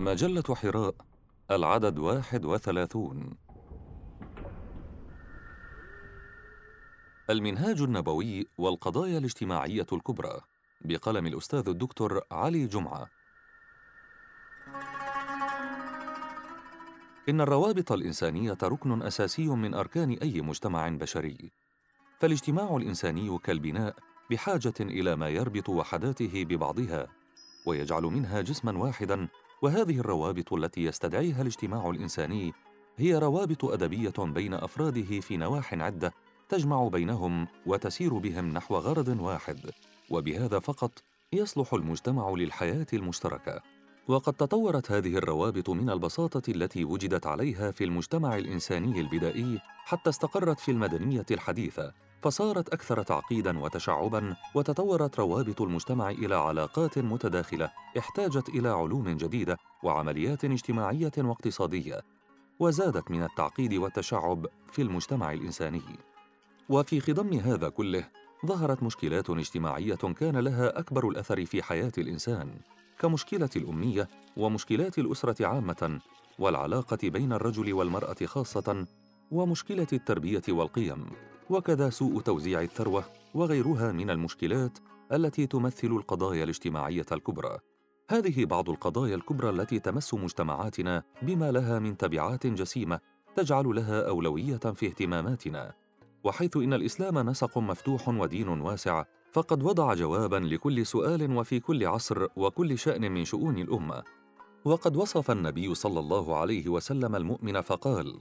مجلة حراء العدد واحد وثلاثون. المنهاج النبوي والقضايا الاجتماعية الكبرى بقلم الأستاذ الدكتور علي جمعة. إن الروابط الإنسانية ركن أساسي من أركان أي مجتمع بشري. فالاجتماع الإنساني كالبناء بحاجة إلى ما يربط وحداته ببعضها ويجعل منها جسما واحدا وهذه الروابط التي يستدعيها الاجتماع الإنساني هي روابط أدبية بين أفراده في نواح عدة تجمع بينهم وتسير بهم نحو غرض واحد وبهذا فقط يصلح المجتمع للحياة المشتركة. وقد تطورت هذه الروابط من البساطة التي وجدت عليها في المجتمع الإنساني البدائي حتى استقرت في المدنية الحديثة. فصارت أكثر تعقيدا وتشعبا وتطورت روابط المجتمع إلى علاقات متداخلة احتاجت إلى علوم جديدة وعمليات اجتماعية واقتصادية. وزادت من التعقيد والتشعب في المجتمع الإنساني. وفي خضم هذا كله ظهرت مشكلات اجتماعية كان لها أكبر الأثر في حياة الإنسان كمشكلة الأمية ومشكلات الأسرة عامة والعلاقة بين الرجل والمرأة خاصة ومشكلة التربية والقيم. وكذا سوء توزيع الثروة وغيرها من المشكلات التي تمثل القضايا الاجتماعية الكبرى. هذه بعض القضايا الكبرى التي تمس مجتمعاتنا بما لها من تبعات جسيمة تجعل لها أولوية في اهتماماتنا. وحيث إن الإسلام نسق مفتوح ودين واسع فقد وضع جوابا لكل سؤال وفي كل عصر وكل شأن من شؤون الأمة. وقد وصف النبي صلى الله عليه وسلم المؤمن فقال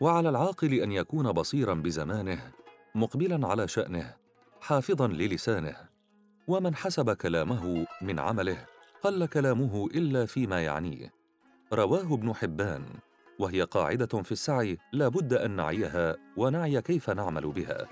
وعلى العاقل أن يكون بصيرا بزمانه مقبلا على شأنه حافظا للسانه. ومن حسب كلامه من عمله قل كلامه إلا فيما يعنيه. رواه ابن حبان وهي قاعدة في السعي لا بد أن نعيها ونعي كيف نعمل بها.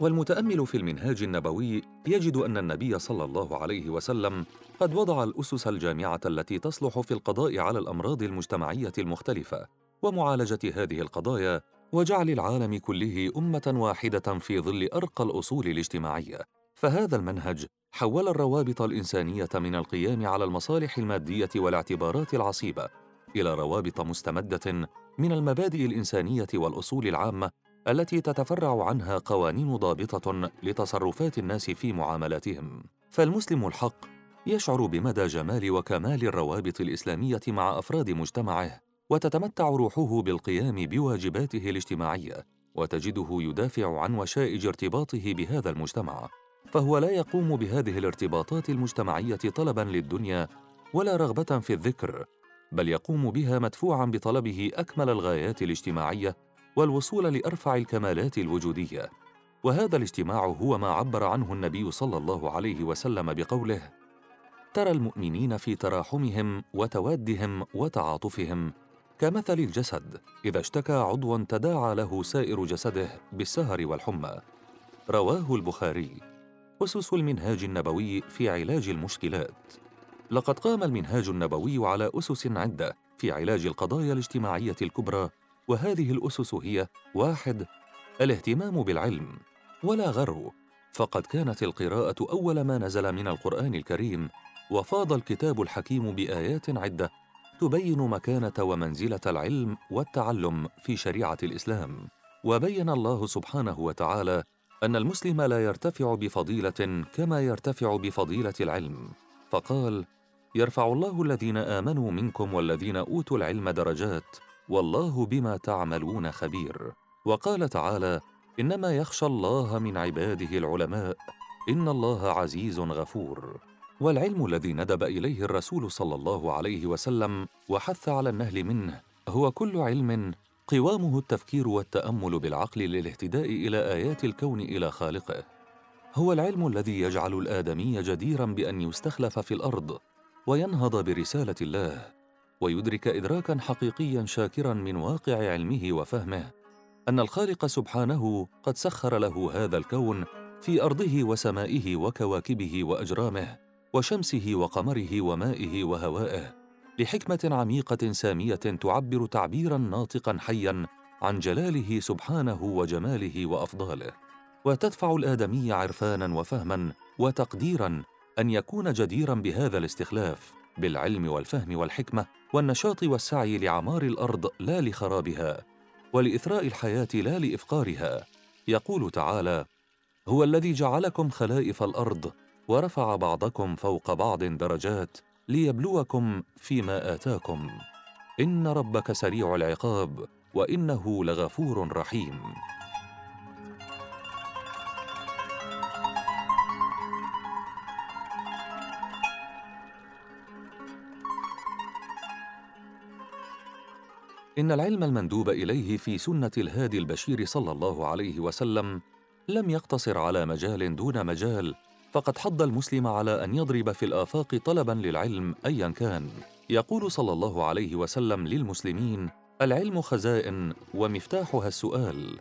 والمتأمل في المنهاج النبوي يجد أن النبي صلى الله عليه وسلم قد وضع الأسس الجامعة التي تصلح في القضاء على الأمراض المجتمعية المختلفة. ومعالجة هذه القضايا وجعل العالم كله أمة واحدة في ظل أرقى الأصول الاجتماعية. فهذا المنهج حول الروابط الإنسانية من القيام على المصالح المادية والاعتبارات العصيبة إلى روابط مستمدة من المبادئ الإنسانية والأصول العامة التي تتفرع عنها قوانين ضابطة لتصرفات الناس في معاملاتهم. فالمسلم الحق يشعر بمدى جمال وكمال الروابط الإسلامية مع أفراد مجتمعه وتتمتع روحه بالقيام بواجباته الاجتماعية وتجده يدافع عن وشائج ارتباطه بهذا المجتمع. فهو لا يقوم بهذه الارتباطات المجتمعية طلبا للدنيا ولا رغبة في الذكر بل يقوم بها مدفوعا بطلبه أكمل الغايات الاجتماعية والوصول لأرفع الكمالات الوجودية. وهذا الاجتماع هو ما عبر عنه النبي صلى الله عليه وسلم بقوله ترى المؤمنين في تراحمهم وتوادهم وتعاطفهم كمثل الجسد إذا اشتكى عضوا تداعى له سائر جسده بالسهر والحمى. رواه البخاري. أسس المنهاج النبوي في علاج المشكلات. لقد قام المنهاج النبوي على أسس عدة في علاج القضايا الاجتماعية الكبرى وهذه الأسس هي واحد الاهتمام بالعلم ولا غرو فقد كانت القراءة أول ما نزل من القرآن الكريم وفاض الكتاب الحكيم بآيات عدة تبين مكانة ومنزلة العلم والتعلم في شريعة الإسلام. وبين الله سبحانه وتعالى أن المسلم لا يرتفع بفضيلة كما يرتفع بفضيلة العلم. فقال يرفع الله الذين آمنوا منكم والذين أوتوا العلم درجات والله بما تعملون خبير وقال تعالى إنما يخشى الله من عباده العلماء إن الله عزيز غفور والعلم الذي ندب إليه الرسول صلى الله عليه وسلم وحث على النهل منه هو كل علم قوامه التفكير والتأمل بالعقل للاهتداء إلى آيات الكون إلى خالقه. هو العلم الذي يجعل الآدمي جديرا بأن يستخلف في الأرض وينهض برسالة الله ويدرك ادراكا حقيقيا شاكرا من واقع علمه وفهمه أن الخالق سبحانه قد سخر له هذا الكون في أرضه وسمائه وكواكبه وأجرامه وشمسه وقمره ومائه وهوائه لحكمة عميقة سامية تعبر تعبيرا ناطقا حيا عن جلاله سبحانه وجماله وأفضاله. وتدفع الآدمي عرفانا وفهما وتقديرا أن يكون جديرا بهذا الاستخلاف بالعلم والفهم والحكمة والنشاط والسعي لعمار الأرض لا لخرابها ولإثراء الحياة لا لإفقارها. يقول تعالى هو الذي جعلكم خلائف الأرض ورفع بعضكم فوق بعض درجات ليبلوكم فيما آتاكم. إن ربك سريع العقاب وإنه لغفور رحيم. إن العلم المندوب إليه في سنة الهادي البشير صلى الله عليه وسلم لم يقتصر على مجال دون مجال فقد حض المسلم على أن يضرب في الآفاق طلبا للعلم ايا كان. يقول صلى الله عليه وسلم للمسلمين العلم خزائن ومفتاحها السؤال.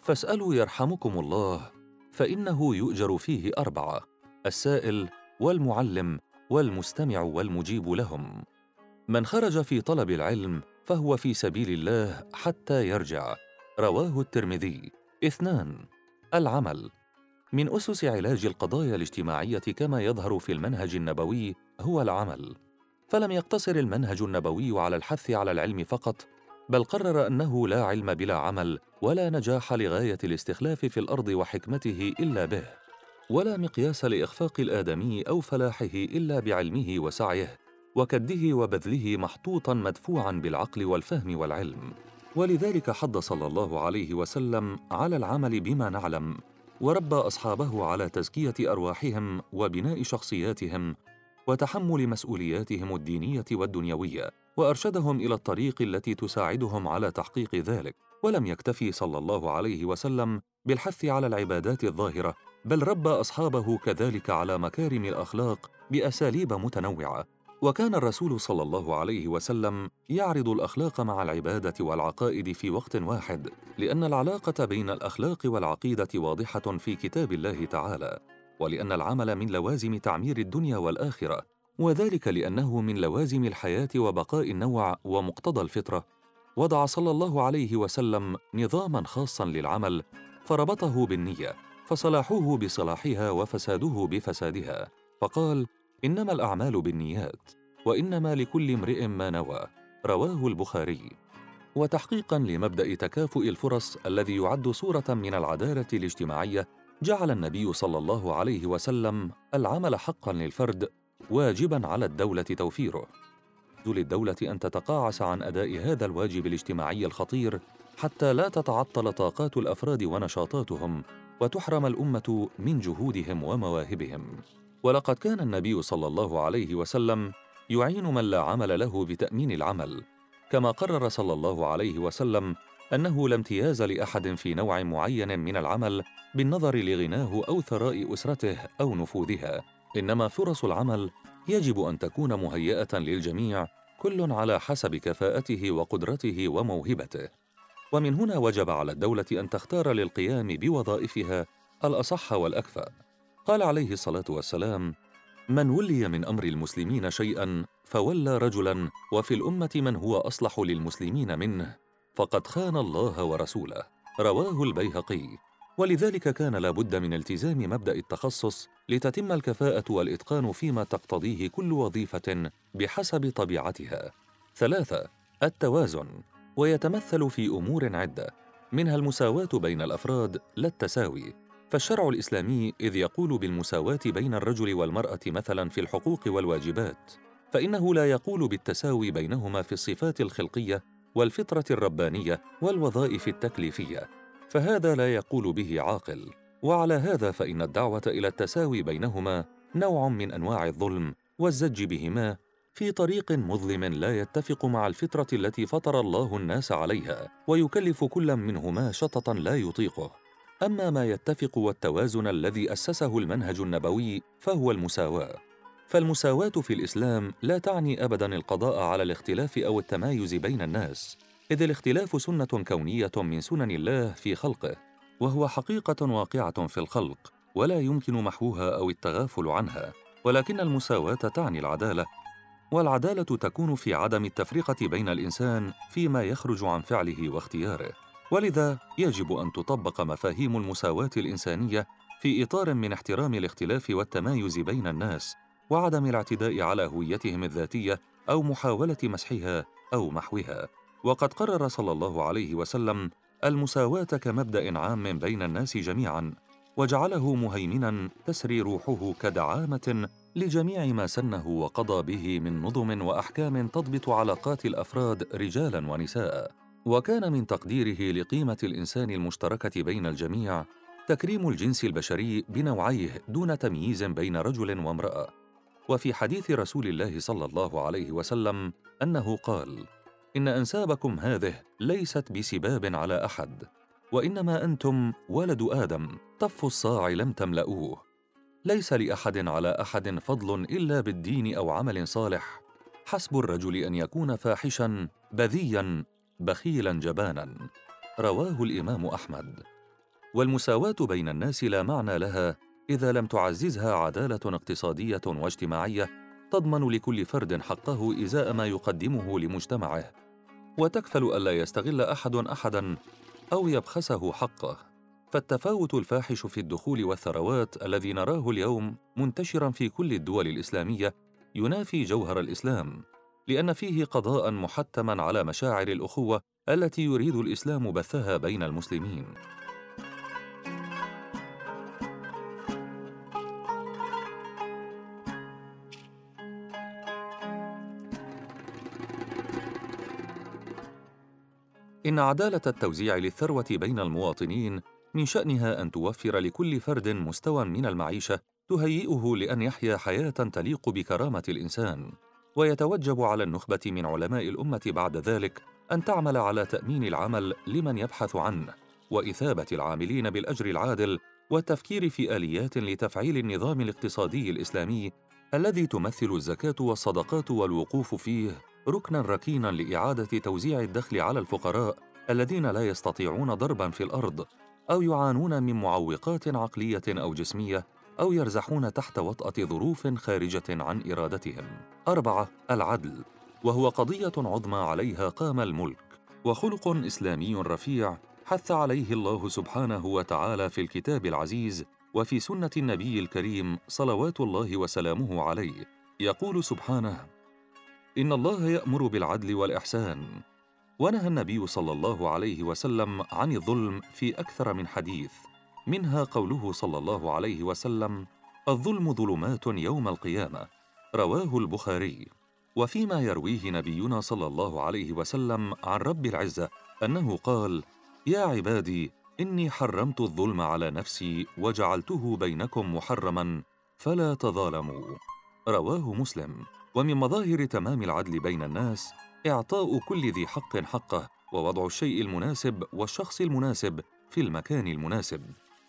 فاسألوا يرحمكم الله فإنه يؤجر فيه أربعة السائل والمعلم والمستمع والمجيب لهم. من خرج في طلب العلم فهو في سبيل الله حتى يرجع. رواه الترمذي. اثنان العمل. من أسس علاج القضايا الاجتماعية كما يظهر في المنهج النبوي هو العمل. فلم يقتصر المنهج النبوي على الحث على العلم فقط بل قرر أنه لا علم بلا عمل ولا نجاح لغاية الاستخلاف في الأرض وحكمته إلا به ولا مقياس لإخفاق الآدمي أو فلاحه إلا بعلمه وسعيه وكده وبذله محطوطا مدفوعا بالعقل والفهم والعلم. ولذلك حض صلى الله عليه وسلم على العمل بما نعلم وربى أصحابه على تزكية أرواحهم وبناء شخصياتهم وتحمل مسؤولياتهم الدينية والدنيوية وأرشدهم إلى الطريق التي تساعدهم على تحقيق ذلك. ولم يكتفي صلى الله عليه وسلم بالحث على العبادات الظاهرة بل ربى أصحابه كذلك على مكارم الأخلاق بأساليب متنوعة. وكان الرسول صلى الله عليه وسلم يعرض الأخلاق مع العبادة والعقائد في وقت واحد لأن العلاقة بين الأخلاق والعقيدة واضحة في كتاب الله تعالى ولأن العمل من لوازم تعمير الدنيا والآخرة وذلك لأنه من لوازم الحياة وبقاء النوع ومقتضى الفطرة. وضع صلى الله عليه وسلم نظاما خاصا للعمل فربطه بالنية فصلاحه بصلاحها وفساده بفسادها فقال إنما الأعمال بالنيات وإنما لكل امرئ ما نوى رواه البخاري. وتحقيقا لمبدأ تكافؤ الفرص الذي يعد صورة من العدالة الاجتماعية جعل النبي صلى الله عليه وسلم العمل حقا للفرد واجبا على الدولة توفيره. للدوله أن تتقاعس عن أداء هذا الواجب الاجتماعي الخطير حتى لا تتعطل طاقات الأفراد ونشاطاتهم وتحرم الأمة من جهودهم ومواهبهم. ولقد كان النبي صلى الله عليه وسلم يعين من لا عمل له بتأمين العمل كما قرر صلى الله عليه وسلم أنه لا امتياز لأحد في نوع معين من العمل بالنظر لغناه أو ثراء أسرته أو نفوذها إنما فرص العمل يجب أن تكون مهيئة للجميع كل على حسب كفاءته وقدرته وموهبته. ومن هنا وجب على الدولة أن تختار للقيام بوظائفها الأصح والأكفأ. قال عليه الصلاة والسلام من ولي من أمر المسلمين شيئا فولى رجلا وفي الأمة من هو أصلح للمسلمين منه فقد خان الله ورسوله. رواه البيهقي. ولذلك كان لابد من التزام مبدأ التخصص لتتم الكفاءة والإتقان فيما تقتضيه كل وظيفة بحسب طبيعتها. ثلاثة التوازن ويتمثل في أمور عدة منها المساواة بين الأفراد لا التساوي. فالشرع الإسلامي إذ يقول بالمساواة بين الرجل والمرأة مثلا في الحقوق والواجبات فإنه لا يقول بالتساوي بينهما في الصفات الخلقية والفطرة الربانية والوظائف التكليفية فهذا لا يقول به عاقل. وعلى هذا فإن الدعوة إلى التساوي بينهما نوع من أنواع الظلم والزج بهما في طريق مظلم لا يتفق مع الفطرة التي فطر الله الناس عليها ويكلف كل منهما شططا لا يطيقه. أما ما يتفق والتوازن الذي أسسه المنهج النبوي فهو المساواة. فالمساواة في الإسلام لا تعني ابدا القضاء على الاختلاف أو التمايز بين الناس إذ الاختلاف سنة كونية من سنن الله في خلقه وهو حقيقة واقعة في الخلق ولا يمكن محوها أو التغافل عنها ولكن المساواة تعني العدالة. والعدالة تكون في عدم التفرقة بين الإنسان فيما يخرج عن فعله واختياره. ولذا يجب أن تطبق مفاهيم المساواة الإنسانية في إطار من احترام الاختلاف والتمايز بين الناس وعدم الاعتداء على هويتهم الذاتية أو محاولة مسحها أو محوها. وقد قرر صلى الله عليه وسلم المساواة كمبدأ عام بين الناس جميعا وجعله مهيمنا تسري روحه كدعامة لجميع ما سنه وقضى به من نظم وأحكام تضبط علاقات الأفراد رجالا ونساء. وكان من تقديره لقيمة الإنسان المشتركة بين الجميع تكريم الجنس البشري بنوعيه دون تمييز بين رجل وامرأة. وفي حديث رسول الله صلى الله عليه وسلم أنه قال إن أنسابكم هذه ليست بسباب على أحد وإنما أنتم ولد آدم طف الصاع لم تملؤوه. ليس لأحد على أحد فضل إلا بالدين أو عمل صالح حسب الرجل أن يكون فاحشا بذيا بخيلا جبانا. رواه الإمام أحمد. والمساواة بين الناس لا معنى لها إذا لم تعززها عدالة اقتصادية واجتماعية تضمن لكل فرد حقه إزاء ما يقدمه لمجتمعه. وتكفل الا يستغل أحد احدا أو يبخسه حقه. فالتفاوت الفاحش في الدخول والثروات الذي نراه اليوم منتشرا في كل الدول الإسلامية ينافي جوهر الإسلام. لأن فيه قضاء محتما على مشاعر الأخوة التي يريد الإسلام بثها بين المسلمين. إن عدالة التوزيع للثروة بين المواطنين من شأنها أن توفر لكل فرد مستوى من المعيشة تهيئه لأن يحيا حياة تليق بكرامة الإنسان، ويتوجب على النخبة من علماء الأمة بعد ذلك أن تعمل على تأمين العمل لمن يبحث عنه، وإثابة العاملين بالأجر العادل، والتفكير في آليات لتفعيل النظام الاقتصادي الإسلامي الذي تمثل الزكاة والصدقات والوقوف فيه ركنا ركينا لإعادة توزيع الدخل على الفقراء الذين لا يستطيعون ضربا في الأرض أو يعانون من معوقات عقلية أو جسمية أو يرزحون تحت وطأة ظروف خارجة عن إرادتهم. أربعة العدل. وهو قضية عظمى عليها قام الملك. وخلق إسلامي رفيع حث عليه الله سبحانه وتعالى في الكتاب العزيز وفي سنة النبي الكريم صلوات الله وسلامه عليه. يقول سبحانه إن الله يأمر بالعدل والإحسان. ونهى النبي صلى الله عليه وسلم عن الظلم في أكثر من حديث. منها قوله صلى الله عليه وسلم الظلم ظلمات يوم القيامة رواه البخاري. وفيما يرويه نبينا صلى الله عليه وسلم عن رب العزة أنه قال يا عبادي إني حرمت الظلم على نفسي وجعلته بينكم محرما فلا تظالموا. رواه مسلم. ومن مظاهر تمام العدل بين الناس إعطاء كل ذي حق حقه ووضع الشيء المناسب والشخص المناسب في المكان المناسب.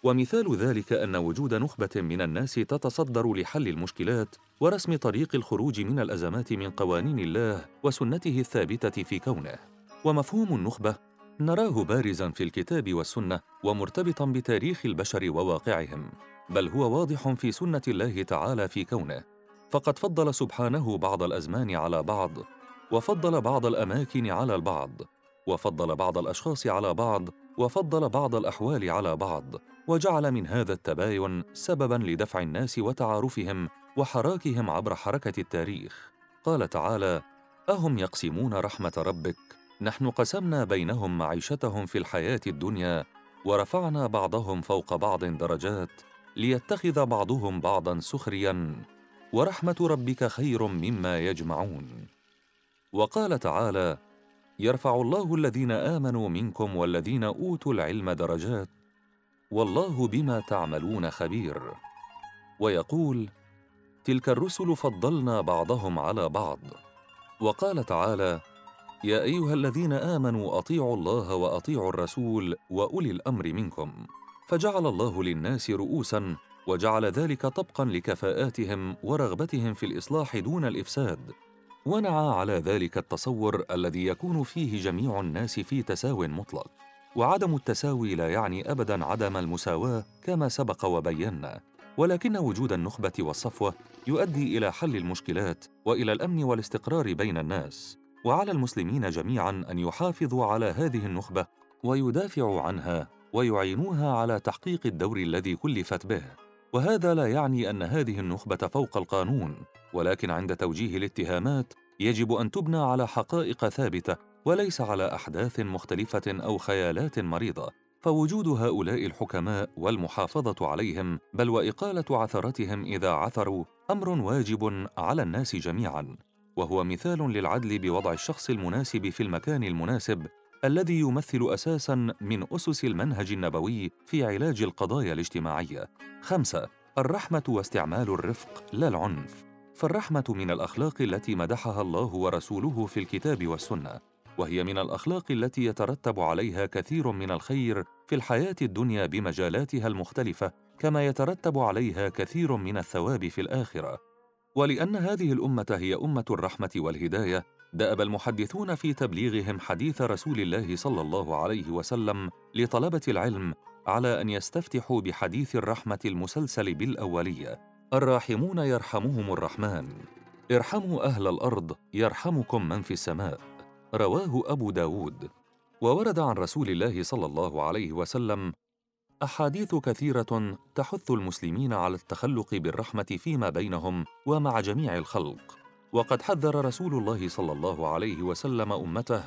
ومثال ذلك أن وجود نخبة من الناس تتصدر لحل المشكلات ورسم طريق الخروج من الأزمات من قوانين الله وسنته الثابتة في كونه. ومفهوم النخبة نراه بارزا في الكتاب والسنة ومرتبطا بتاريخ البشر وواقعهم بل هو واضح في سنة الله تعالى في كونه. فقد فضل سبحانه بعض الأزمان على بعض وفضل بعض الأماكن على البعض وفضل بعض الأشخاص على بعض وفضل بعض الأحوال على بعض وجعل من هذا التباين سببا لدفع الناس وتعارفهم وحراكهم عبر حركة التاريخ. قال تعالى أهم يقسمون رحمة ربك؟ نحن قسمنا بينهم معيشتهم في الحياة الدنيا ورفعنا بعضهم فوق بعض درجات ليتخذ بعضهم بعضا سخريا ورحمة ربك خير مما يجمعون وقال تعالى يرفع الله الذين آمنوا منكم والذين أوتوا العلم درجات والله بما تعملون خبير. ويقول تلك الرسل فضلنا بعضهم على بعض. وقال تعالى يا أيها الذين آمنوا أطيعوا الله وأطيعوا الرسول وأولي الأمر منكم. فجعل الله للناس رؤوسا وجعل ذلك طبقا لكفاءاتهم ورغبتهم في الإصلاح دون الإفساد. ونعى على ذلك التصور الذي يكون فيه جميع الناس في تساو مطلق. وعدم التساوي لا يعني ابدا عدم المساواة كما سبق وبينا. ولكن وجود النخبة والصفوة يؤدي إلى حل المشكلات وإلى الأمن والاستقرار بين الناس. وعلى المسلمين جميعا أن يحافظوا على هذه النخبة ويدافعوا عنها ويعينوها على تحقيق الدور الذي كلفت به. وهذا لا يعني أن هذه النخبة فوق القانون ولكن عند توجيه الاتهامات يجب أن تبنى على حقائق ثابتة وليس على أحداث مختلفة أو خيالات مريضة. فوجود هؤلاء الحكماء والمحافظة عليهم بل وإقالة عثرتهم إذا عثروا أمر واجب على الناس جميعا. وهو مثال للعدل بوضع الشخص المناسب في المكان المناسب الذي يمثل أساسا من أسس المنهج النبوي في علاج القضايا الاجتماعية. خمسة الرحمة واستعمال الرفق لا العنف. فالرحمة من الأخلاق التي مدحها الله ورسوله في الكتاب والسنة وهي من الأخلاق التي يترتب عليها كثير من الخير في الحياة الدنيا بمجالاتها المختلفة كما يترتب عليها كثير من الثواب في الآخرة. ولأن هذه الأمة هي أمة الرحمة والهداية دأب المحدثون في تبليغهم حديث رسول الله صلى الله عليه وسلم لطلبة العلم على أن يستفتحوا بحديث الرحمة المسلسل بالأولية. الراحمون يرحمهم الرحمن. ارحموا أهل الأرض يرحمكم من في السماء. رواه أبو داود. وورد عن رسول الله صلى الله عليه وسلم أحاديث كثيرة تحث المسلمين على التخلق بالرحمة فيما بينهم ومع جميع الخلق. وقد حذر رسول الله صلى الله عليه وسلم أمته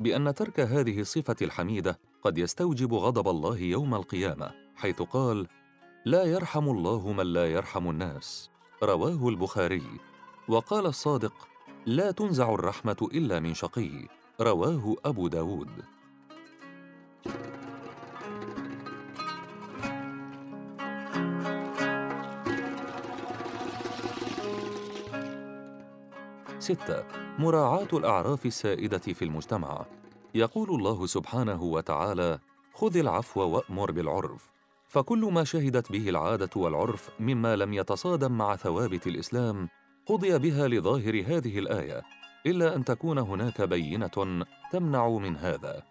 بأن ترك هذه الصفة الحميدة قد يستوجب غضب الله يوم القيامة حيث قال لا يرحم الله من لا يرحم الناس. رواه البخاري. وقال الصادق لا تنزع الرحمة إلا من شقي. رواه أبو داود. ستة مراعاة الأعراف السائدة في المجتمع. يقول الله سبحانه وتعالى خذ العفو وأمر بالعرف. فكل ما شهدت به العادة والعرف مما لم يتصادم مع ثوابت الإسلام قضي بها لظاهر هذه الآية إلا أن تكون هناك بينة تمنع من هذا.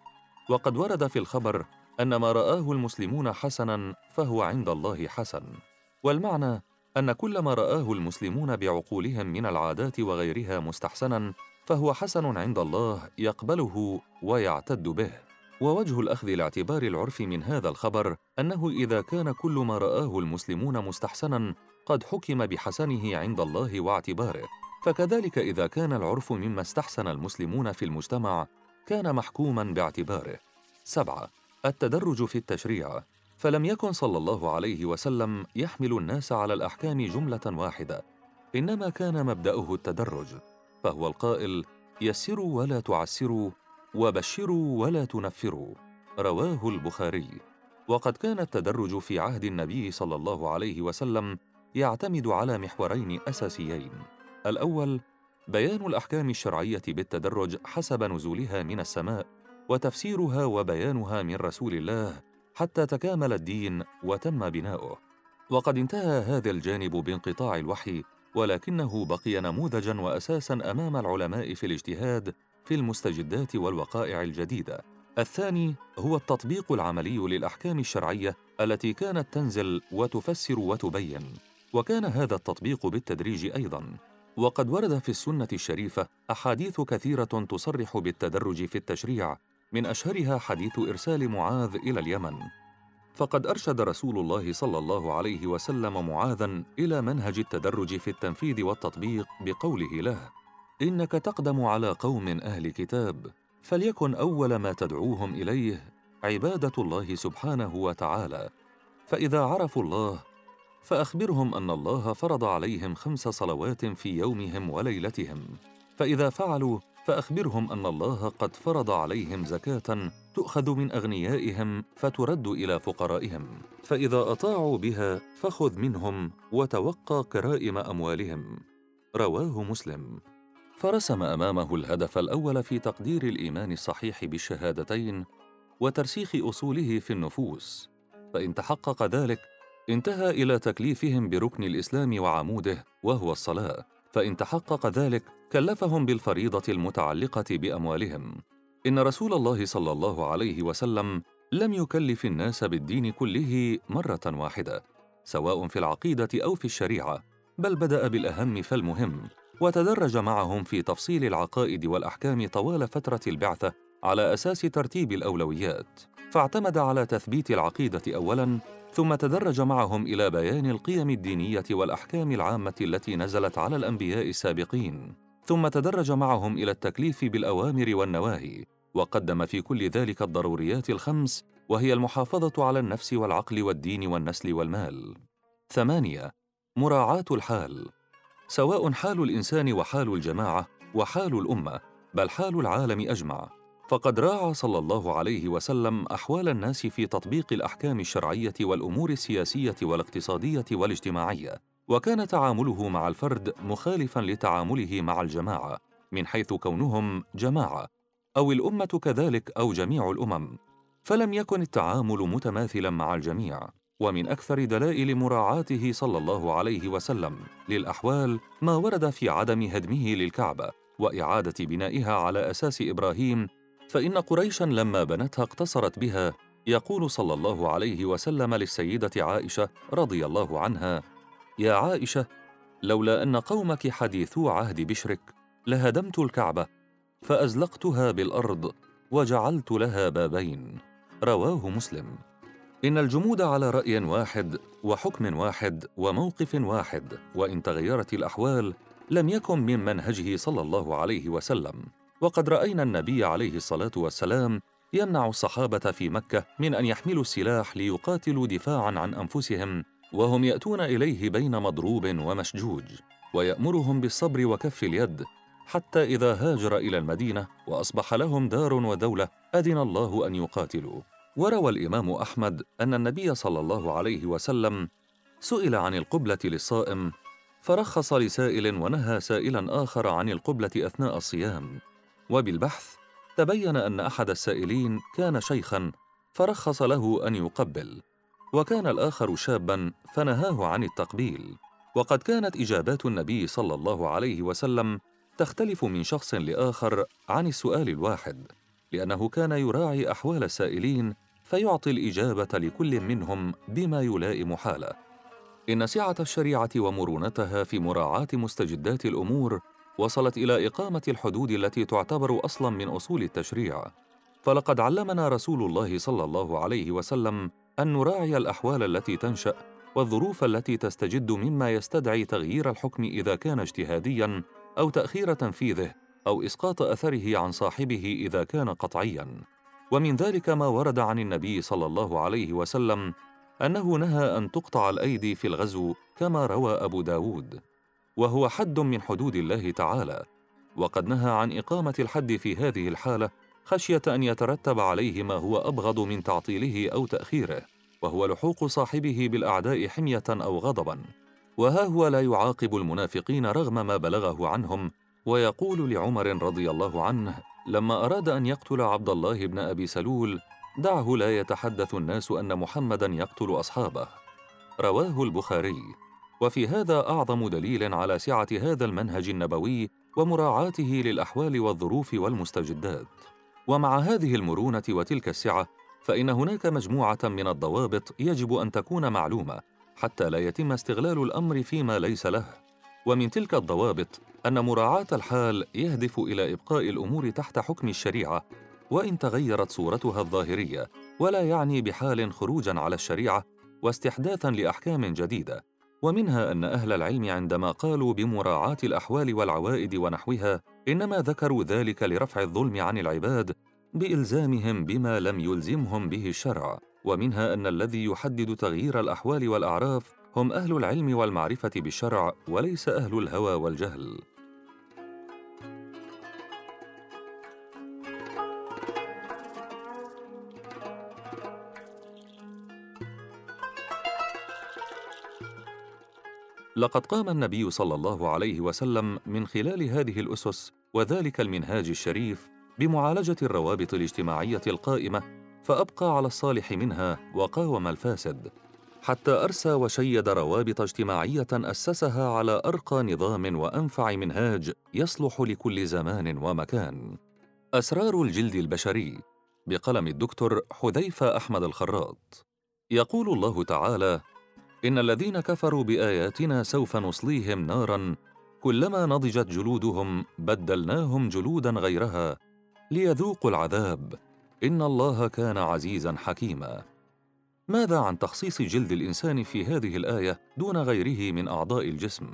وقد ورد في الخبر أن ما رآه المسلمون حسنا فهو عند الله حسن. والمعنى أن كل ما رآه المسلمون بعقولهم من العادات وغيرها مستحسنا فهو حسن عند الله يقبله ويعتد به. ووجه الأخذ لاعتبار العرف من هذا الخبر أنه إذا كان كل ما رآه المسلمون مستحسنا قد حكم بحسنه عند الله واعتباره. فكذلك إذا كان العرف مما استحسن المسلمون في المجتمع كان محكوما باعتباره. سبعة. التدرج في التشريع. فلم يكن صلى الله عليه وسلم يحمل الناس على الأحكام جملة واحدة إنما كان مبدأه التدرج فهو القائل يسروا ولا تعسروا وبشروا ولا تنفروا رواه البخاري. وقد كان التدرج في عهد النبي صلى الله عليه وسلم يعتمد على محورين أساسيين. الأول بيان الأحكام الشرعية بالتدرج حسب نزولها من السماء وتفسيرها وبيانها من رسول الله حتى تكامل الدين وتم بناؤه. وقد انتهى هذا الجانب بانقطاع الوحي ولكنه بقي نموذجا واساسا أمام العلماء في الاجتهاد في المستجدات والوقائع الجديدة. الثاني هو التطبيق العملي للأحكام الشرعية التي كانت تنزل وتفسر وتبين. وكان هذا التطبيق بالتدريج أيضا. وقد ورد في السنة الشريفة أحاديث كثيرة تصرح بالتدرج في التشريع من أشهرها حديث إرسال معاذ إلى اليمن. فقد أرشد رسول الله صلى الله عليه وسلم معاذا إلى منهج التدرج في التنفيذ والتطبيق بقوله له إنك تقدم على قوم أهل كتاب فليكن أول ما تدعوهم إليه عبادة الله سبحانه وتعالى. فإذا عرفوا الله فأخبرهم أن الله فرض عليهم خمس صلوات في يومهم وليلتهم. فإذا فعلوا فأخبرهم أن الله قد فرض عليهم زكاة تؤخذ من أغنيائهم فترد إلى فقرائهم فإذا أطاعوا بها فخذ منهم وتوقى كرائم أموالهم. رواه مسلم. فرسم أمامه الهدف الأول في تقدير الإيمان الصحيح بالشهادتين وترسيخ أصوله في النفوس. فإن تحقق ذلك انتهى إلى تكليفهم بركن الإسلام وعموده وهو الصلاة. فإن تحقق ذلك كلفهم بالفريضة المتعلقة بأموالهم. إن رسول الله صلى الله عليه وسلم لم يكلف الناس بالدين كله مرة واحدة سواء في العقيدة أو في الشريعة بل بدأ بالأهم فالمهم وتدرج معهم في تفصيل العقائد والأحكام طوال فترة البعثة على أساس ترتيب الأولويات. فاعتمد على تثبيت العقيدة اولا ثم تدرج معهم إلى بيان القيم الدينية والأحكام العامة التي نزلت على الأنبياء السابقين. ثم تدرج معهم إلى التكليف بالأوامر والنواهي وقدم في كل ذلك الضروريات الخمس وهي المحافظة على النفس والعقل والدين والنسل والمال. ثمانية مراعاة الحال. سواء حال الإنسان وحال الجماعة وحال الأمة بل حال العالم أجمع. فقد راعى صلى الله عليه وسلم أحوال الناس في تطبيق الأحكام الشرعية والأمور السياسية والاقتصادية والاجتماعية. وكان تعامله مع الفرد مخالفا لتعامله مع الجماعة من حيث كونهم جماعة أو الأمة كذلك أو جميع الأمم. فلم يكن التعامل متماثلا مع الجميع ومن أكثر دلائل مراعاته صلى الله عليه وسلم للأحوال ما ورد في عدم هدمه للكعبة وإعادة بنائها على أساس إبراهيم فإن قريشا لما بنتها اقتصرت بها يقول صلى الله عليه وسلم للسيدة عائشة رضي الله عنها يا عائشة لولا أن قومك حديثو عهد بشرك لهدمت الكعبة فأزلقتها بالأرض وجعلت لها بابين. رواه مسلم. إن الجمود على رأي واحد وحكم واحد وموقف واحد وإن تغيرت الأحوال لم يكن من منهجه صلى الله عليه وسلم. وقد رأينا النبي عليه الصلاة والسلام يمنع الصحابة في مكة من أن يحملوا السلاح ليقاتلوا دفاعا عن أنفسهم وهم يأتون إليه بين مضروب ومشجوج ويأمرهم بالصبر وكف اليد حتى إذا هاجر إلى المدينة وأصبح لهم دار ودولة أذن الله أن يقاتلوا. وروى الإمام أحمد أن النبي صلى الله عليه وسلم سئل عن القبلة للصائم فرخص لسائل ونهى سائلا آخر عن القبلة أثناء الصيام. وبالبحث تبين أن أحد السائلين كان شيخا فرخص له أن يقبل. وكان الآخر شابا فنهاه عن التقبيل. وقد كانت إجابات النبي صلى الله عليه وسلم تختلف من شخص لآخر عن السؤال الواحد لأنه كان يراعي أحوال السائلين فيعطي الإجابة لكل منهم بما يلائم حاله. إن سعة الشريعة ومرونتها في مراعاة مستجدات الأمور وصلت إلى إقامة الحدود التي تعتبر أصلا من أصول التشريع. فلقد علمنا رسول الله صلى الله عليه وسلم أن نراعي الأحوال التي تنشأ والظروف التي تستجد مما يستدعي تغيير الحكم إذا كان اجتهاديا أو تأخير تنفيذه أو إسقاط أثره عن صاحبه إذا كان قطعيا. ومن ذلك ما ورد عن النبي صلى الله عليه وسلم أنه نهى أن تقطع الأيدي في الغزو كما روى أبو داود وهو حد من حدود الله تعالى. وقد نهى عن إقامة الحد في هذه الحالة خشية أن يترتب عليه ما هو أبغض من تعطيله أو تأخيره وهو لحوق صاحبه بالأعداء حمية أو غضبا. وها هو لا يعاقب المنافقين رغم ما بلغه عنهم. ويقول لعمر رضي الله عنه لما أراد أن يقتل عبد الله بن أبي سلول دعه لا يتحدث الناس أن محمدا يقتل أصحابه. رواه البخاري. وفي هذا أعظم دليل على سعة هذا المنهج النبوي ومراعاته للأحوال والظروف والمستجدات. ومع هذه المرونة وتلك السعة فإن هناك مجموعة من الضوابط يجب أن تكون معلومة حتى لا يتم استغلال الأمر فيما ليس له. ومن تلك الضوابط أن مراعاة الحال يهدف إلى إبقاء الأمور تحت حكم الشريعة وإن تغيرت صورتها الظاهرية ولا يعني بحال خروجا على الشريعة واستحداثا لأحكام جديدة. ومنها أن أهل العلم عندما قالوا بمراعاة الأحوال والعوائد ونحوها إنما ذكروا ذلك لرفع الظلم عن العباد بإلزامهم بما لم يلزمهم به الشرع. ومنها أن الذي يحدد تغيير الأحوال والأعراف هم أهل العلم والمعرفة بالشرع وليس أهل الهوى والجهل. لقد قام النبي صلى الله عليه وسلم من خلال هذه الأسس وذلك المنهاج الشريف بمعالجة الروابط الاجتماعية القائمة فأبقى على الصالح منها وقاوم الفاسد حتى أرسى وشيد روابط اجتماعية أسسها على أرقى نظام وأنفع منهاج يصلح لكل زمان ومكان. أسرار الجلد البشري بقلم الدكتور حذيفة أحمد الخراط. يقول الله تعالى إن الذين كفروا بآياتنا سوف نصليهم نارا كلما نضجت جلودهم بدلناهم جلودا غيرها ليذوقوا العذاب. إن الله كان عزيزا حكيما. ماذا عن تخصيص جلد الإنسان في هذه الآية دون غيره من أعضاء الجسم؟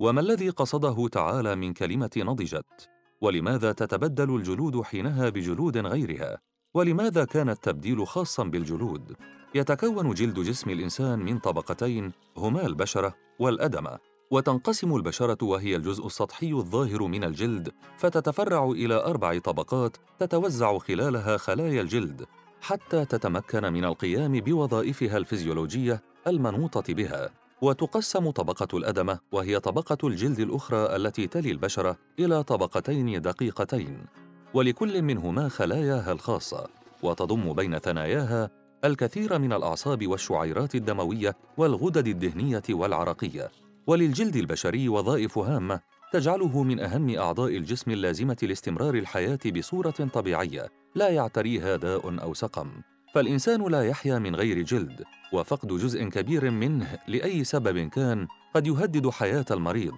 وما الذي قصده تعالى من كلمة نضجت؟ ولماذا تتبدل الجلود حينها بجلود غيرها؟ ولماذا كان التبديل خاصا بالجلود؟ يتكون جلد جسم الإنسان من طبقتين هما البشرة والأدمة. وتنقسم البشرة وهي الجزء السطحي الظاهر من الجلد فتتفرع إلى أربع طبقات تتوزع خلالها خلايا الجلد حتى تتمكن من القيام بوظائفها الفيزيولوجية المنوطة بها. وتقسم طبقة الأدمة وهي طبقة الجلد الأخرى التي تلي البشرة إلى طبقتين دقيقتين. ولكل منهما خلاياها الخاصة وتضم بين ثناياها الكثير من الأعصاب والشعيرات الدموية والغدد الدهنية والعرقيه وللجلد البشري وظائف هامة تجعله من أهم أعضاء الجسم اللازمة لاستمرار الحياة بصورة طبيعية لا يعتريها داء أو سقم. فالإنسان لا يحيا من غير جلد وفقد جزء كبير منه لأي سبب كان قد يهدد حياة المريض.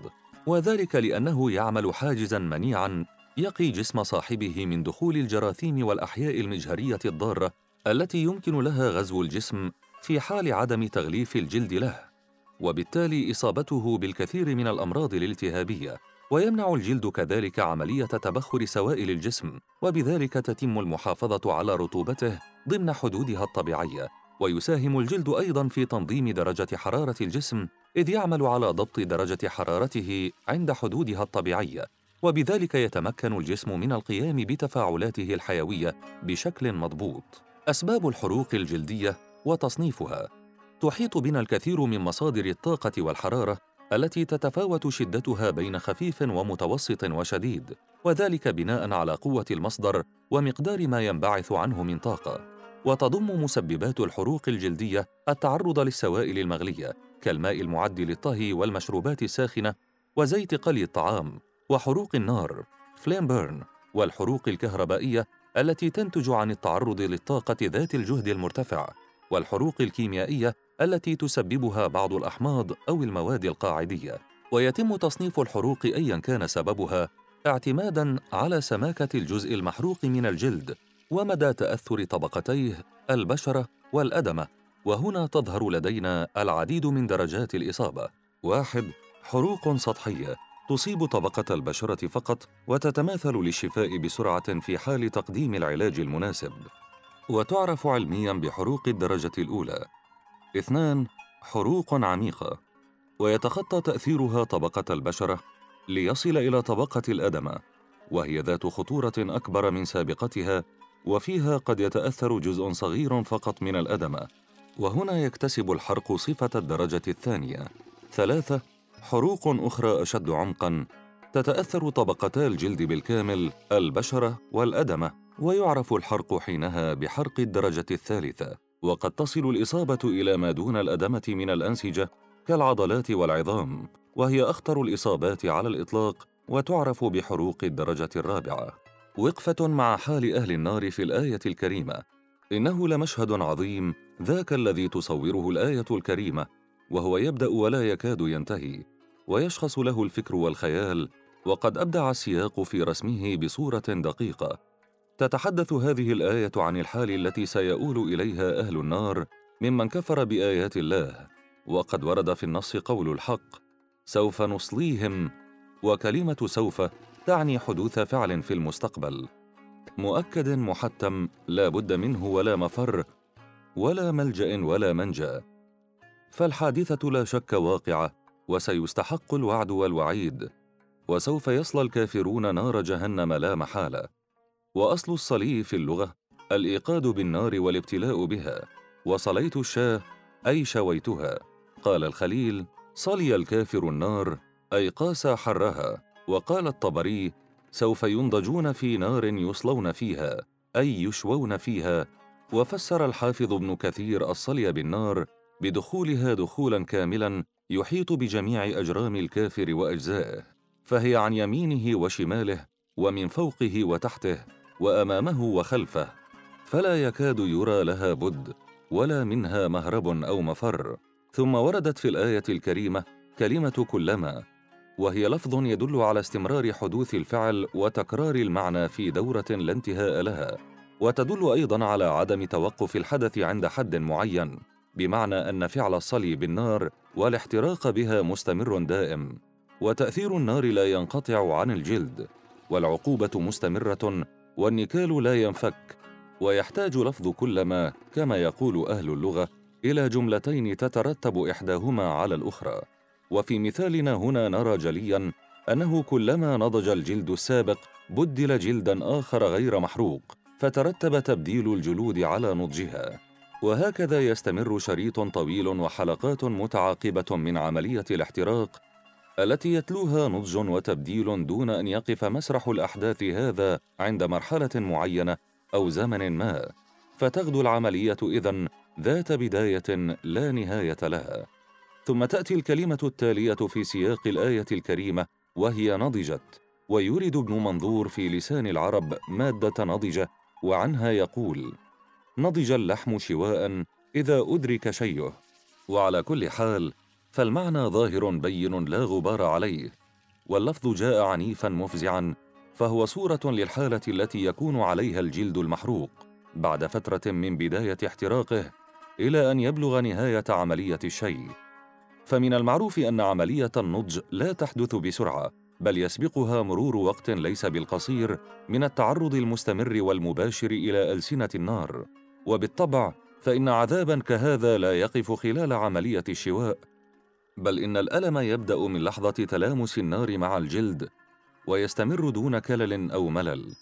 وذلك لأنه يعمل حاجزا منيعا يقي جسم صاحبه من دخول الجراثيم والأحياء المجهرية الضارة التي يمكن لها غزو الجسم في حال عدم تغليف الجلد له وبالتالي إصابته بالكثير من الأمراض الالتهابية ويمنع الجلد كذلك عملية تبخر سوائل الجسم وبذلك تتم المحافظة على رطوبته ضمن حدودها الطبيعية ويساهم الجلد أيضا في تنظيم درجة حرارة الجسم إذ يعمل على ضبط درجة حرارته عند حدودها الطبيعية وبذلك يتمكن الجسم من القيام بتفاعلاته الحيوية بشكل مضبوط. أسباب الحروق الجلدية وتصنيفها. تحيط بنا الكثير من مصادر الطاقة والحرارة التي تتفاوت شدتها بين خفيف ومتوسط وشديد وذلك بناء على قوة المصدر ومقدار ما ينبعث عنه من طاقة. وتضم مسببات الحروق الجلدية التعرض للسوائل المغلية كالماء المعد للطهي والمشروبات الساخنة وزيت قلي الطعام وحروق النار فليم بيرن والحروق الكهربائية التي تنتج عن التعرض للطاقة ذات الجهد المرتفع والحروق الكيميائية التي تسببها بعض الأحماض أو المواد القاعدية. ويتم تصنيف الحروق ايا كان سببها اعتمادا على سماكة الجزء المحروق من الجلد ومدى تأثر طبقتيه البشرة والأدمة. وهنا تظهر لدينا العديد من درجات الإصابة. واحد حروق سطحية. تصيب طبقة البشرة فقط وتتماثل للشفاء بسرعة في حال تقديم العلاج المناسب. وتعرف علميا بحروق الدرجة الأولى. اثنان حروق عميقة. ويتخطى تأثيرها طبقة البشرة ليصل إلى طبقة الأدمة وهي ذات خطورة أكبر من سابقتها وفيها قد يتأثر جزء صغير فقط من الأدمة. وهنا يكتسب الحرق صفة الدرجة الثانية. ثلاثة حروق أخرى أشد عمقا. تتأثر طبقتا الجلد بالكامل البشرة والادمه ويعرف الحرق حينها بحرق الدرجة الثالثة. وقد تصل الإصابة إلى ما دون الأدمة من الأنسجة كالعضلات والعظام وهي أخطر الإصابات على الإطلاق وتعرف بحروق الدرجة الرابعة. وقفة مع حال أهل النار في الآية الكريمة. إنه لمشهد عظيم ذاك الذي تصوره الآية الكريمة. وهو يبدأ ولا يكاد ينتهي ويشخص له الفكر والخيال وقد أبدع السياق في رسمه بصورة دقيقة. تتحدث هذه الآية عن الحال التي سيؤول إليها أهل النار ممن كفر بآيات الله وقد ورد في النص قول الحق سوف نصليهم وكلمة سوف تعني حدوث فعل في المستقبل. مؤكد محتم لا بد منه ولا مفر ولا ملجأ ولا منجأ. فالحادثة لا شك واقعة وسيستحق الوعد والوعيد. وسوف يصلى الكافرون نار جهنم لا محالة. وأصل الصلي في اللغة الإيقاد بالنار والابتلاء بها. وصليت الشاه أي شويتها. قال الخليل صلي الكافر النار أي قاس حرها. وقال الطبري سوف ينضجون في نار يصلون فيها أي يشوون فيها. وفسر الحافظ ابن كثير الصلي بالنار بدخولها دخولا كاملا يحيط بجميع أجرام الكافر وأجزائه فهي عن يمينه وشماله ومن فوقه وتحته وأمامه وخلفه فلا يكاد يرى لها بد ولا منها مهرب أو مفر. ثم وردت في الآية الكريمة كلمة كلما وهي لفظ يدل على استمرار حدوث الفعل وتكرار المعنى في دورة لا انتهاء لها وتدل أيضا على عدم توقف الحدث عند حد معين. بمعنى أن فعل الصلي بالنار والاحتراق بها مستمر دائم وتأثير النار لا ينقطع عن الجلد والعقوبة مستمرة والنكال لا ينفك ويحتاج لفظ كلما كما يقول أهل اللغة إلى جملتين تترتب إحداهما على الأخرى. وفي مثالنا هنا نرى جليا أنه كلما نضج الجلد السابق بدل جلدا آخر غير محروق فترتب تبديل الجلود على نضجها. وهكذا يستمر شريط طويل وحلقات متعاقبة من عملية الاحتراق التي يتلوها نضج وتبديل دون أن يقف مسرح الأحداث هذا عند مرحلة معينة أو زمن ما. فتغدو العملية اذن ذات بداية لا نهاية لها. ثم تأتي الكلمة التالية في سياق الآية الكريمة وهي نضجت ويورد ابن منظور في لسان العرب مادة نضجة وعنها يقول نضج اللحم شواء إذا أدرك شيئه وعلى كل حال فالمعنى ظاهر بين لا غبار عليه واللفظ جاء عنيفا مفزعا فهو صورة للحالة التي يكون عليها الجلد المحروق بعد فترة من بداية احتراقه إلى أن يبلغ نهاية عملية الشيء. فمن المعروف أن عملية النضج لا تحدث بسرعة بل يسبقها مرور وقت ليس بالقصير من التعرض المستمر والمباشر إلى ألسنة النار. وبالطبع فإن عذابا كهذا لا يقف خلال عملية الشواء بل إن الألم يبدأ من لحظة تلامس النار مع الجلد ويستمر دون كلل أو ملل.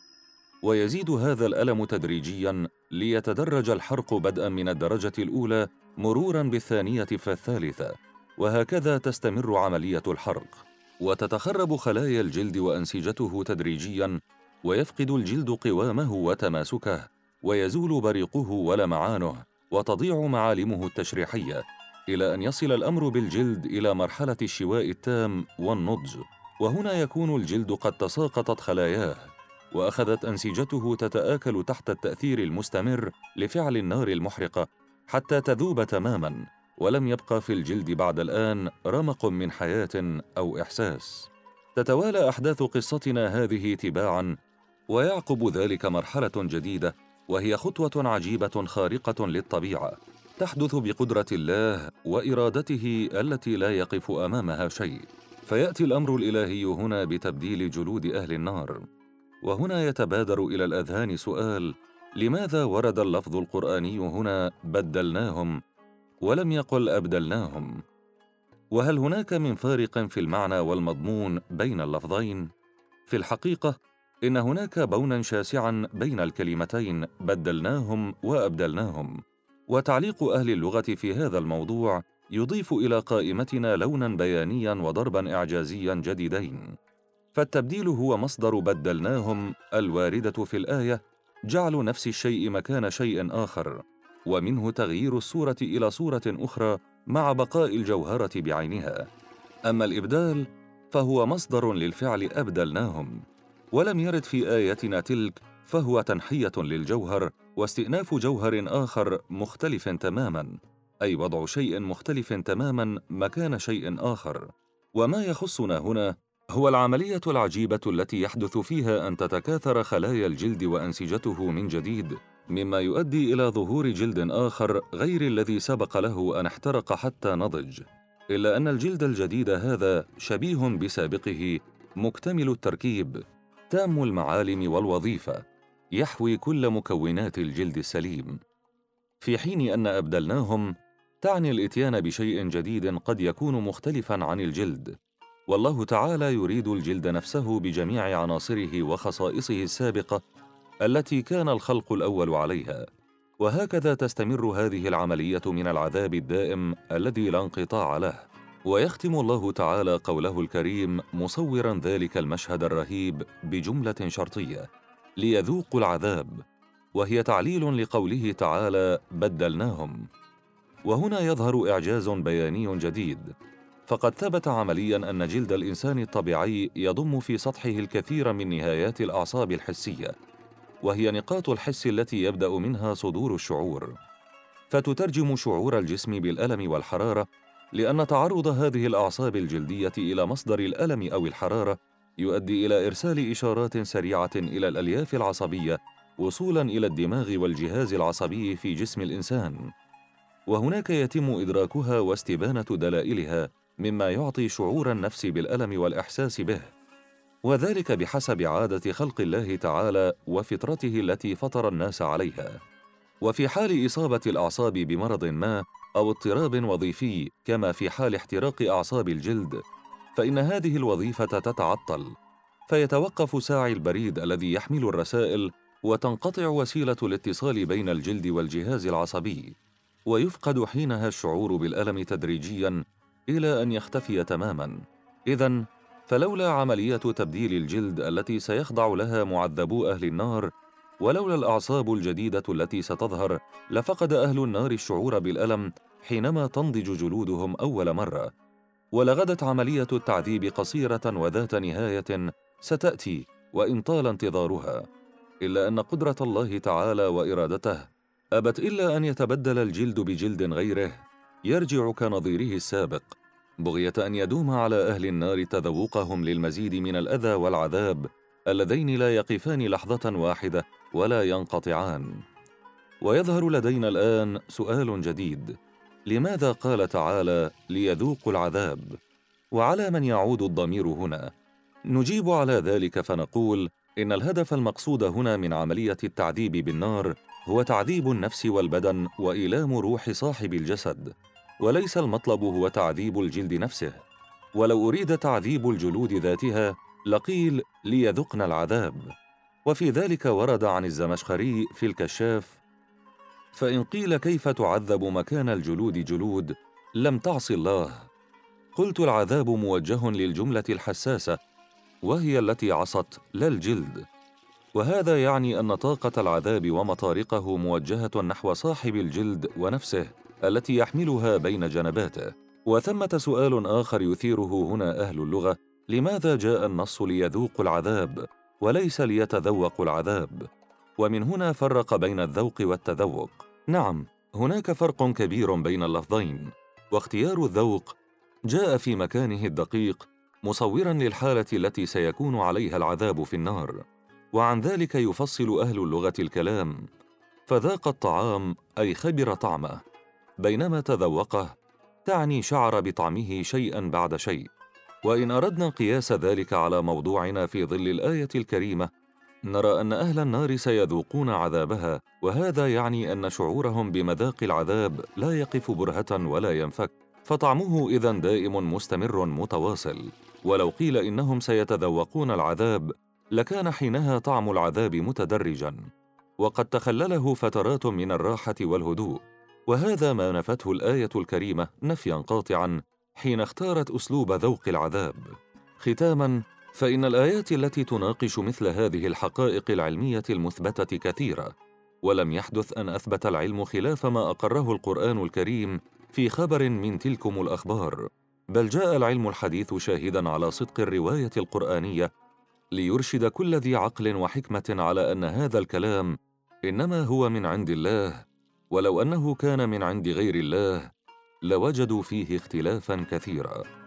ويزيد هذا الألم تدريجيا ليتدرج الحرق بدءا من الدرجة الأولى مرورا بالثانية فالثالثة وهكذا تستمر عملية الحرق. وتتخرب خلايا الجلد وأنسجته تدريجيا ويفقد الجلد قوامه وتماسكه. ويزول بريقه ولمعانه وتضيع معالمه التشريحية إلى أن يصل الأمر بالجلد إلى مرحلة الشواء التام والنضج. وهنا يكون الجلد قد تساقطت خلاياه وأخذت أنسجته تتآكل تحت التأثير المستمر لفعل النار المحرقة حتى تذوب تماما ولم يبقى في الجلد بعد الآن رمق من حياة أو إحساس. تتوالى أحداث قصتنا هذه تباعا ويعقب ذلك مرحلة جديدة وهي خطوة عجيبة خارقة للطبيعة تحدث بقدرة الله وإرادته التي لا يقف أمامها شيء. فيأتي الأمر الإلهي هنا بتبديل جلود أهل النار. وهنا يتبادر إلى الأذهان سؤال لماذا ورد اللفظ القرآني هنا بدلناهم ولم يقل أبدلناهم؟ وهل هناك من فارق في المعنى والمضمون بين اللفظين؟ في الحقيقة إن هناك بونا شاسعا بين الكلمتين بدلناهم وأبدلناهم. وتعليق أهل اللغة في هذا الموضوع يضيف إلى قائمتنا لونا بيانيا وضربا اعجازيا جديدين. فالتبديل هو مصدر بدلناهم الواردة في الآية جعل نفس الشيء مكان شيء آخر. ومنه تغيير الصورة إلى صورة أخرى مع بقاء الجوهرة بعينها. أما الإبدال فهو مصدر للفعل أبدلناهم. ولم يرد في ايتنا تلك فهو تنحية للجوهر واستئناف جوهر آخر مختلف تماما أي وضع شيء مختلف تماما مكان شيء آخر. وما يخصنا هنا هو العملية العجيبة التي يحدث فيها أن تتكاثر خلايا الجلد وأنسجته من جديد مما يؤدي إلى ظهور جلد آخر غير الذي سبق له أن احترق حتى نضج. إلا أن الجلد الجديد هذا شبيه بسابقه مكتمل التركيب. تام المعالم والوظيفة يحوي كل مكونات الجلد السليم. في حين أن أبدلناهم تعني الإتيان بشيء جديد قد يكون مختلفا عن الجلد. والله تعالى يريد الجلد نفسه بجميع عناصره وخصائصه السابقة التي كان الخلق الأول عليها. وهكذا تستمر هذه العملية من العذاب الدائم الذي لا انقطاع له. ويختم الله تعالى قوله الكريم مصورا ذلك المشهد الرهيب بجملة شرطية ليذوقوا العذاب وهي تعليل لقوله تعالى بدلناهم. وهنا يظهر إعجاز بياني جديد. فقد ثبت عمليا أن جلد الإنسان الطبيعي يضم في سطحه الكثير من نهايات الأعصاب الحسية وهي نقاط الحس التي يبدأ منها صدور الشعور. فتترجم شعور الجسم بالألم والحرارة لأن تعرض هذه الأعصاب الجلدية إلى مصدر الألم أو الحرارة يؤدي إلى إرسال إشارات سريعة إلى الألياف العصبية وصولا إلى الدماغ والجهاز العصبي في جسم الإنسان. وهناك يتم إدراكها واستبانة دلائلها مما يعطي شعور النفس بالألم والإحساس به. وذلك بحسب عادة خلق الله تعالى وفطرته التي فطر الناس عليها. وفي حال إصابة الأعصاب بمرض ما أو اضطراب وظيفي كما في حال احتراق أعصاب الجلد فإن هذه الوظيفة تتعطل. فيتوقف ساعي البريد الذي يحمل الرسائل وتنقطع وسيلة الاتصال بين الجلد والجهاز العصبي. ويفقد حينها الشعور بالألم تدريجيا إلى أن يختفي تماما. اذا فلولا عمليه تبديل الجلد التي سيخضع لها معذبو أهل النار ولولا الأعصاب الجديدة التي ستظهر لفقد أهل النار الشعور بالألم حينما تنضج جلودهم أول مرة. ولغدت عملية التعذيب قصيرة وذات نهاية ستأتي وإن طال انتظارها. إلا أن قدرة الله تعالى وإرادته أبت إلا أن يتبدل الجلد بجلد غيره يرجع كنظيره السابق. بغية أن يدوم على أهل النار تذوقهم للمزيد من الأذى والعذاب اللذين لا يقفان لحظة واحدة ولا ينقطعان. ويظهر لدينا الآن سؤال جديد. لماذا قال تعالى ليذوقوا العذاب؟ وعلى من يعود الضمير هنا؟ نجيب على ذلك فنقول إن الهدف المقصود هنا من عملية التعذيب بالنار هو تعذيب النفس والبدن وإيلام روح صاحب الجسد. وليس المطلب هو تعذيب الجلد نفسه. ولو أريد تعذيب الجلود ذاتها لقيل ليذقن العذاب. وفي ذلك ورد عن الزمشخري في الكشاف فإن قيل كيف تعذب مكان الجلود جلود لم تعص الله. قلت العذاب موجه للجملة الحساسة وهي التي عصت لا الجلد. وهذا يعني أن طاقة العذاب ومطارقه موجهة نحو صاحب الجلد ونفسه التي يحملها بين جنباته. وثمة سؤال آخر يثيره هنا أهل اللغة لماذا جاء النص ليذوقوا العذاب؟ وليس ليتذوقوا العذاب. ومن هنا فرق بين الذوق والتذوق. نعم هناك فرق كبير بين اللفظين. واختيار الذوق جاء في مكانه الدقيق مصورا للحالة التي سيكون عليها العذاب في النار. وعن ذلك يفصل أهل اللغة الكلام. فذاق الطعام أي خبر طعمه. بينما تذوقه تعني شعر بطعمه شيئا بعد شيء. وإن أردنا قياس ذلك على موضوعنا في ظل الآية الكريمة نرى أن أهل النار سيذوقون عذابها وهذا يعني أن شعورهم بمذاق العذاب لا يقف برهة ولا ينفك فطعمه إذا دائم مستمر متواصل. ولو قيل إنهم سيتذوقون العذاب لكان حينها طعم العذاب متدرجا. وقد تخلله فترات من الراحة والهدوء وهذا ما نفته الآية الكريمة نفيا قاطعا حين اختارت أسلوب ذوق العذاب. ختاما فإن الآيات التي تناقش مثل هذه الحقائق العلمية المثبتة كثيرة ولم يحدث أن أثبت العلم خلاف ما أقره القرآن الكريم في خبر من تلكم الأخبار. بل جاء العلم الحديث شاهدا على صدق الرواية القرآنية ليرشد كل ذي عقل وحكمة على أن هذا الكلام إنما هو من عند الله ولو أنه كان من عند غير الله لوجدوا فيه اختلافا كثيرا.